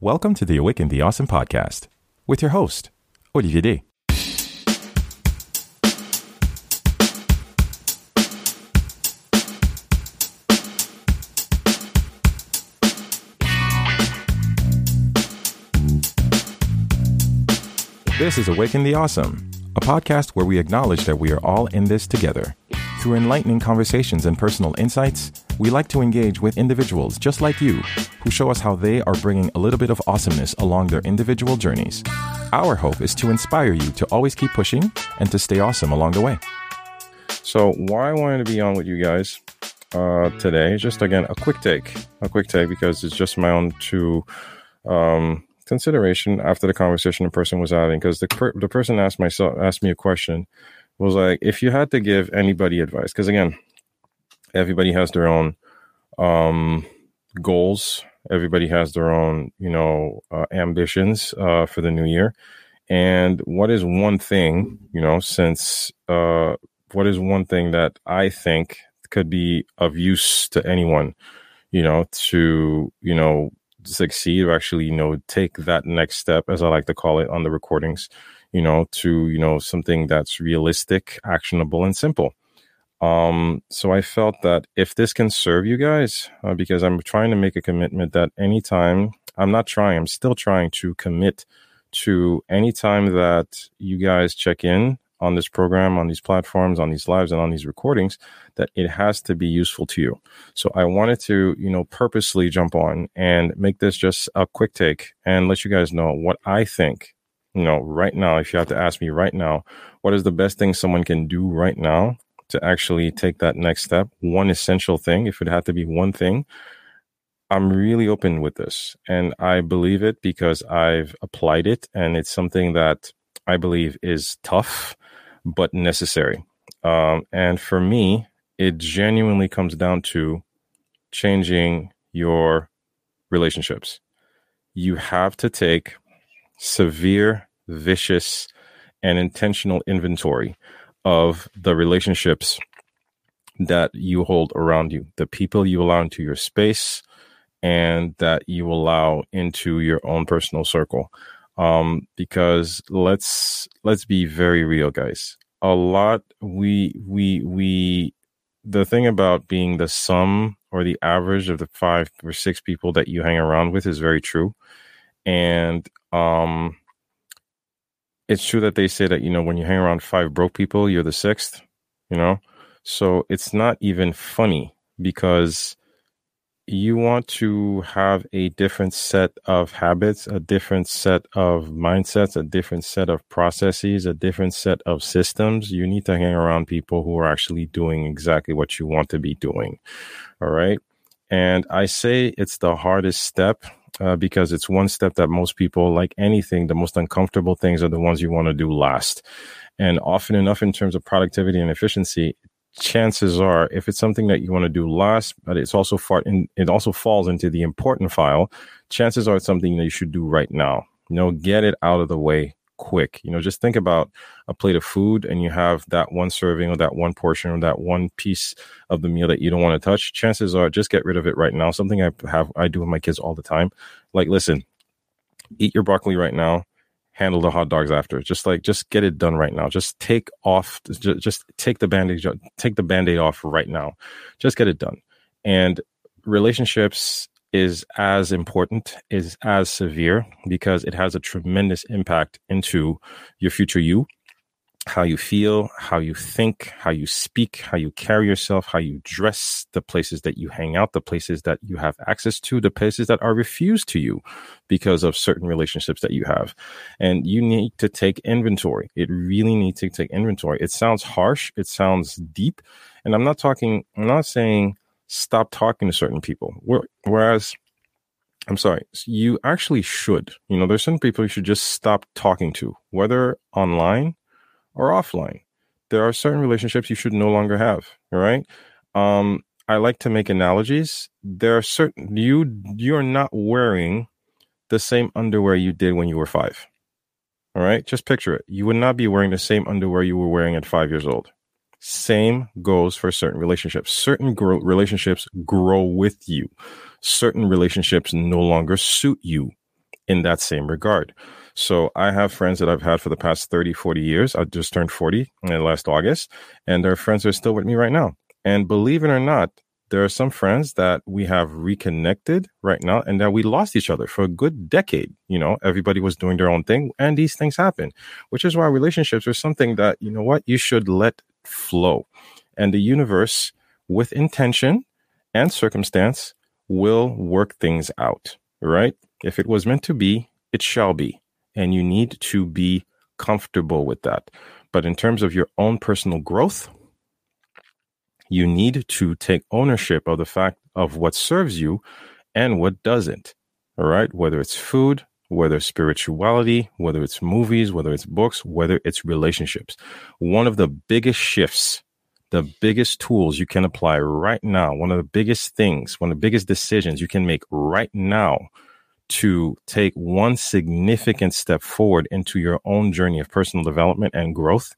Welcome to the Awaken the Awesome podcast with your host, Olivier Day. This is Awaken the Awesome, a podcast where we acknowledge that we are all in this together. Through enlightening conversations and personal insights, we like to engage with individuals just like you who show us how they are bringing a little bit of awesomeness along their individual journeys. Our hope is to inspire you to always keep pushing and to stay awesome along the way. So, why I wanted to be on with you guys uh, today, just again, a quick take, a quick take because it's just my own to um, consideration after the conversation the person was having because the, per- the person asked myself asked me a question was like if you had to give anybody advice because again everybody has their own um, goals. Everybody has their own you know uh, ambitions uh, for the new year. And what is one thing you know since uh, what is one thing that i think could be of use to anyone you know to you know succeed or actually you know take that next step as i like to call it on the recordings you know to you know something that's realistic actionable and simple um so i felt that if this can serve you guys uh, because i'm trying to make a commitment that anytime i'm not trying i'm still trying to commit to anytime that you guys check in on this program, on these platforms, on these lives, and on these recordings, that it has to be useful to you. So I wanted to, you know, purposely jump on and make this just a quick take and let you guys know what I think, you know, right now. If you have to ask me right now, what is the best thing someone can do right now to actually take that next step? One essential thing, if it had to be one thing, I'm really open with this and I believe it because I've applied it and it's something that I believe is tough but necessary. Um, and for me, it genuinely comes down to changing your relationships. You have to take severe, vicious, and intentional inventory of the relationships that you hold around you, the people you allow into your space, and that you allow into your own personal circle um, because let's let's be very real, guys. A lot we we we the thing about being the sum or the average of the five or six people that you hang around with is very true, and um, it's true that they say that you know when you hang around five broke people, you're the sixth. You know, so it's not even funny because you want to have a different set of habits, a different set of mindsets, a different set of processes, a different set of systems, you need to hang around people who are actually doing exactly what you want to be doing. All right. And I say it's the hardest step uh, because it's one step that most people, like anything, the most uncomfortable things are the ones you want to do last. And often enough, in terms of productivity and efficiency, chances are, if it's something that you want to do last, but it's also far in, it also falls into the important file, chances are it's something that you should do right now. You know, get it out of the way quick. You know, just think about a plate of food and you have that one serving or that one portion or that one piece of the meal that you don't want to touch. Chances are just get rid of it right now. Something I have I do with my kids all the time. Like, listen, eat your broccoli right now handle the hot dogs after. Just like just get it done right now. Just take off just, just take the band-aid take the band-aid off right now. Just get it done. And relationships is as important, is as severe because it has a tremendous impact into your future you how you feel, how you think, how you speak, how you carry yourself, how you dress, the places that you hang out, the places that you have access to, the places that are refused to you because of certain relationships that you have. And you need to take inventory. It really needs to take inventory. It sounds harsh, it sounds deep. And I'm not talking, I'm not saying stop talking to certain people. Whereas, I'm sorry, you actually should. You know, there's certain people you should just stop talking to, whether online or offline. There are certain relationships you should no longer have. All right. Um, I like to make analogies. There are certain you you're not wearing the same underwear you did when you were five. All right. Just picture it. You would not be wearing the same underwear you were wearing at five years old. Same goes for certain relationships. Certain relationships grow with you. Certain relationships no longer suit you. in that same regard. So I have friends that I've had for the past 30, 40 years. I just turned 40 in last August, and their friends are still with me right now. And believe it or not, there are some friends that we have reconnected right now and that we lost each other for a good decade. You know, everybody was doing their own thing and these things happen, which is why relationships are something that, you know what, you should let flow. And the universe, with intention and circumstance, will work things out, right? If it was meant to be, it shall be. And you need to be comfortable with that. But in terms of your own personal growth, you need to take ownership of the fact of what serves you and what doesn't. All right. Whether it's food, whether spirituality, whether it's movies, whether it's books, whether it's relationships. One of the biggest shifts, the biggest tools you can apply right now, one of the biggest things, one of the biggest decisions you can make right now to take one significant step forward into your own journey of personal development and growth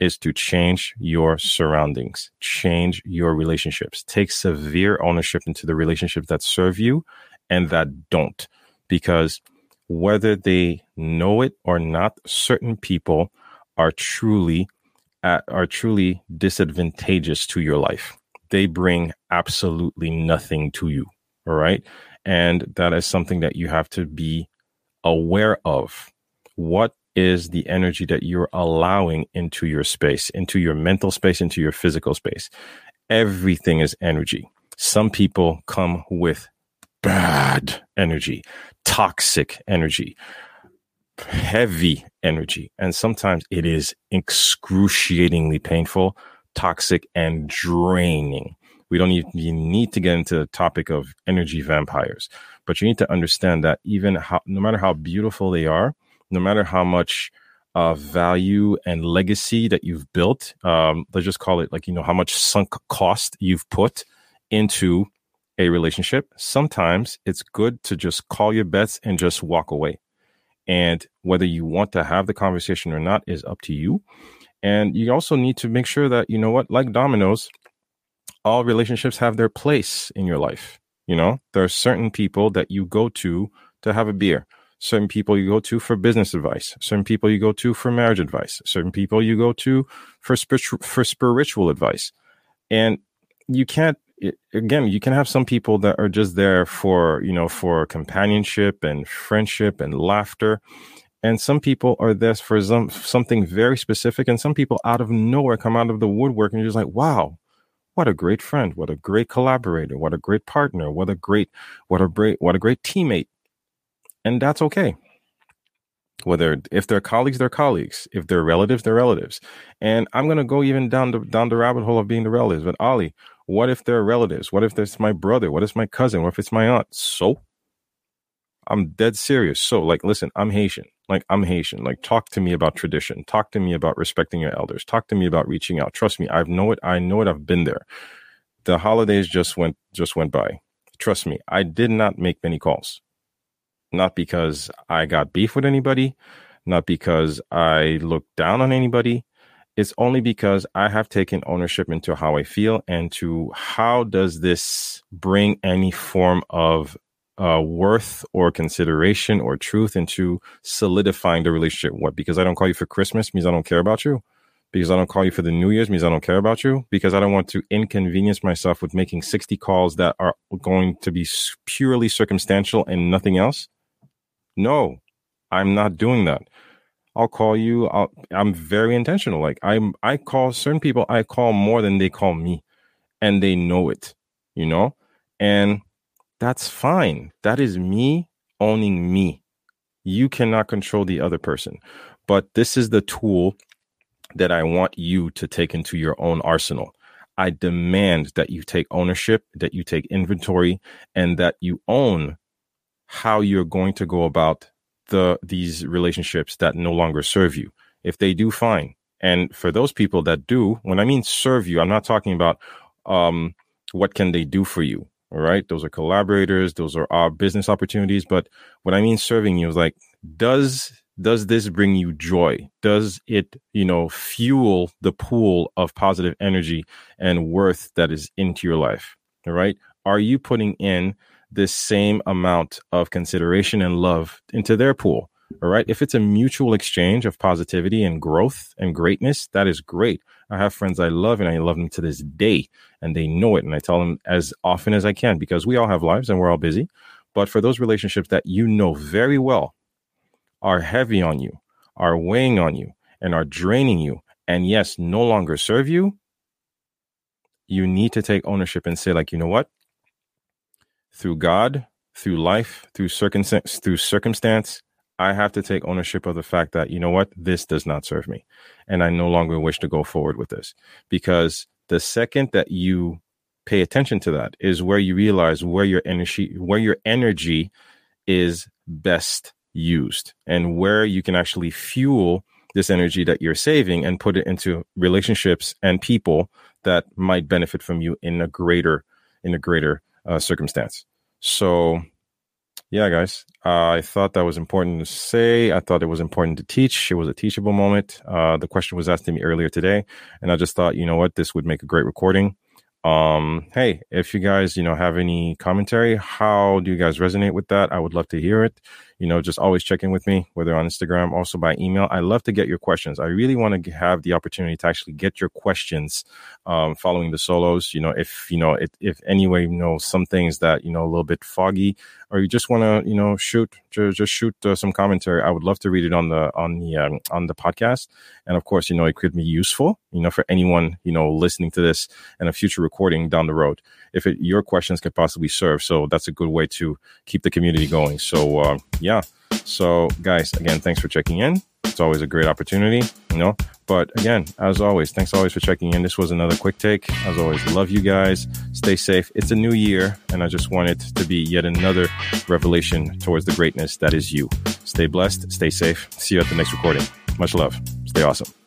is to change your surroundings, change your relationships, take severe ownership into the relationships that serve you and that don't. Because whether they know it or not, certain people are truly are truly disadvantageous to your life. They bring absolutely nothing to you. All right. And that is something that you have to be aware of. What is the energy that you're allowing into your space, into your mental space, into your physical space. Everything is energy. Some people come with bad energy, toxic energy, heavy energy. And sometimes it is excruciatingly painful, toxic, and draining. We don't even need to get into the topic of energy vampires, but you need to understand that even how, no matter how beautiful they are, no matter how much uh, value and legacy that you've built, um, let's just call it like, you know, how much sunk cost you've put into a relationship, sometimes it's good to just call your bets and just walk away. And whether you want to have the conversation or not is up to you. And you also need to make sure that, you know what, like dominoes, all relationships have their place in your life. You know, there are certain people that you go to to have a beer certain people you go to for business advice certain people you go to for marriage advice certain people you go to for spiritual for spiritual advice and you can't again you can have some people that are just there for you know for companionship and friendship and laughter. And some people are there for some something very specific and some people out of nowhere come out of the woodwork and you're just like wow what a great friend what a great collaborator what a great partner what a great what a great what a great teammate. And that's okay. Whether if they're colleagues they're colleagues. If they're relatives they're relatives. And i'm going to go even down the down the rabbit hole of being the relatives. But ali what if they're relatives? What if it's my brother? What if it's my cousin? What if it's my aunt? So? I'm dead serious. So like listen i'm haitian. Like i'm haitian. Like talk to me about tradition. Talk to me about respecting your elders. Talk to me about reaching out. Trust me i know it. I know it. I've been there. The holidays just went just went by. Trust me i did not make many calls. Not because I got beef with anybody, not because I looked down on anybody. It's only because I have taken ownership into how I feel and to how does this bring any form of uh, worth or consideration or truth into solidifying the relationship. What? Because I don't call you for Christmas means I don't care about you. Because I don't call you for the New Year's means I don't care about you. Because I don't want to inconvenience myself with making 60 calls that are going to be purely circumstantial and nothing else. No, I'm not doing that. I'll call you. i am very intentional. Like I'm, I call certain people. I call more than they call me, and they know it. You know, and that's fine. That is me owning me. You cannot control the other person, but this is the tool that I want you to take into your own arsenal. I demand that you take ownership, that you take inventory, and that you own how you're going to go about the these relationships that no longer serve you. If they do, fine. And for those people that do, when I mean serve you, I'm not talking about um, what can they do for you. All right, those are collaborators, those are our business opportunities. But what I mean serving you is like, does does this bring you joy? Does it, you know, fuel the pool of positive energy and worth that is into your life? All right. Are you putting in this same amount of consideration and love into their pool. All right. If it's a mutual exchange of positivity and growth and greatness, that is great. I have friends I love and I love them to this day and they know it. And I tell them as often as I can because we all have lives and we're all busy. But for those relationships that you know very well are heavy on you, are weighing on you, and are draining you, and yes, no longer serve you, you need to take ownership and say, like, you know what? Through God, through life, through circumstance, through circumstance, I have to take ownership of the fact that, you know what, this does not serve me. And I no longer wish to go forward with this. Because the second that you pay attention to that is where you realize where your energy, where your energy is best used and where you can actually fuel this energy that you're saving and put it into relationships and people that might benefit from you in a greater in a greater uh, circumstance so yeah, guys, uh, I thought that was important to say. I thought it was important to teach. It was a teachable moment. Uh, the question was asked to me earlier today, and I just thought, you know what, this would make a great recording. Um, hey, if you guys, you know, have any commentary, how do you guys resonate with that? I would love to hear it you know, just always check in with me, whether on Instagram, also by email. I love to get your questions. I really want to have the opportunity to actually get your questions um, following the solos. You know, if, you know, if, if anyway, you know, some things that, you know, a little bit foggy or you just want to, you know, shoot, just, shoot uh, some commentary. I would love to read it on the, on the, um, on the podcast. And of course, you know, it could be useful, you know, for anyone, you know, listening to this and a future recording down the road if it, your questions could possibly serve. So that's a good way to keep the community going. So uh, yeah. So guys, again, thanks for checking in. It's always a great opportunity, you know. But again, as always, thanks always for checking in. This was another quick take. As always, love you guys. Stay safe. It's a new year, and I just want it to be yet another revelation towards the greatness that is you. Stay blessed. Stay safe. See you at the next recording. Much love. Stay awesome.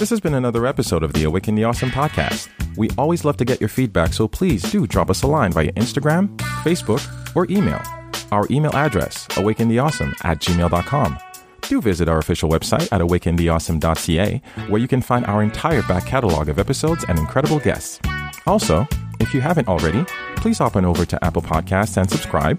This has been another episode of the Awaken the Awesome podcast. We always love to get your feedback, so please do drop us a line via Instagram, Facebook, or email. Our email address, awakentheawesome at gmail.com. Do visit our official website at awakentheawesome.ca, where you can find our entire back catalog of episodes and incredible guests. Also, if you haven't already, please hop on over to Apple Podcasts and subscribe,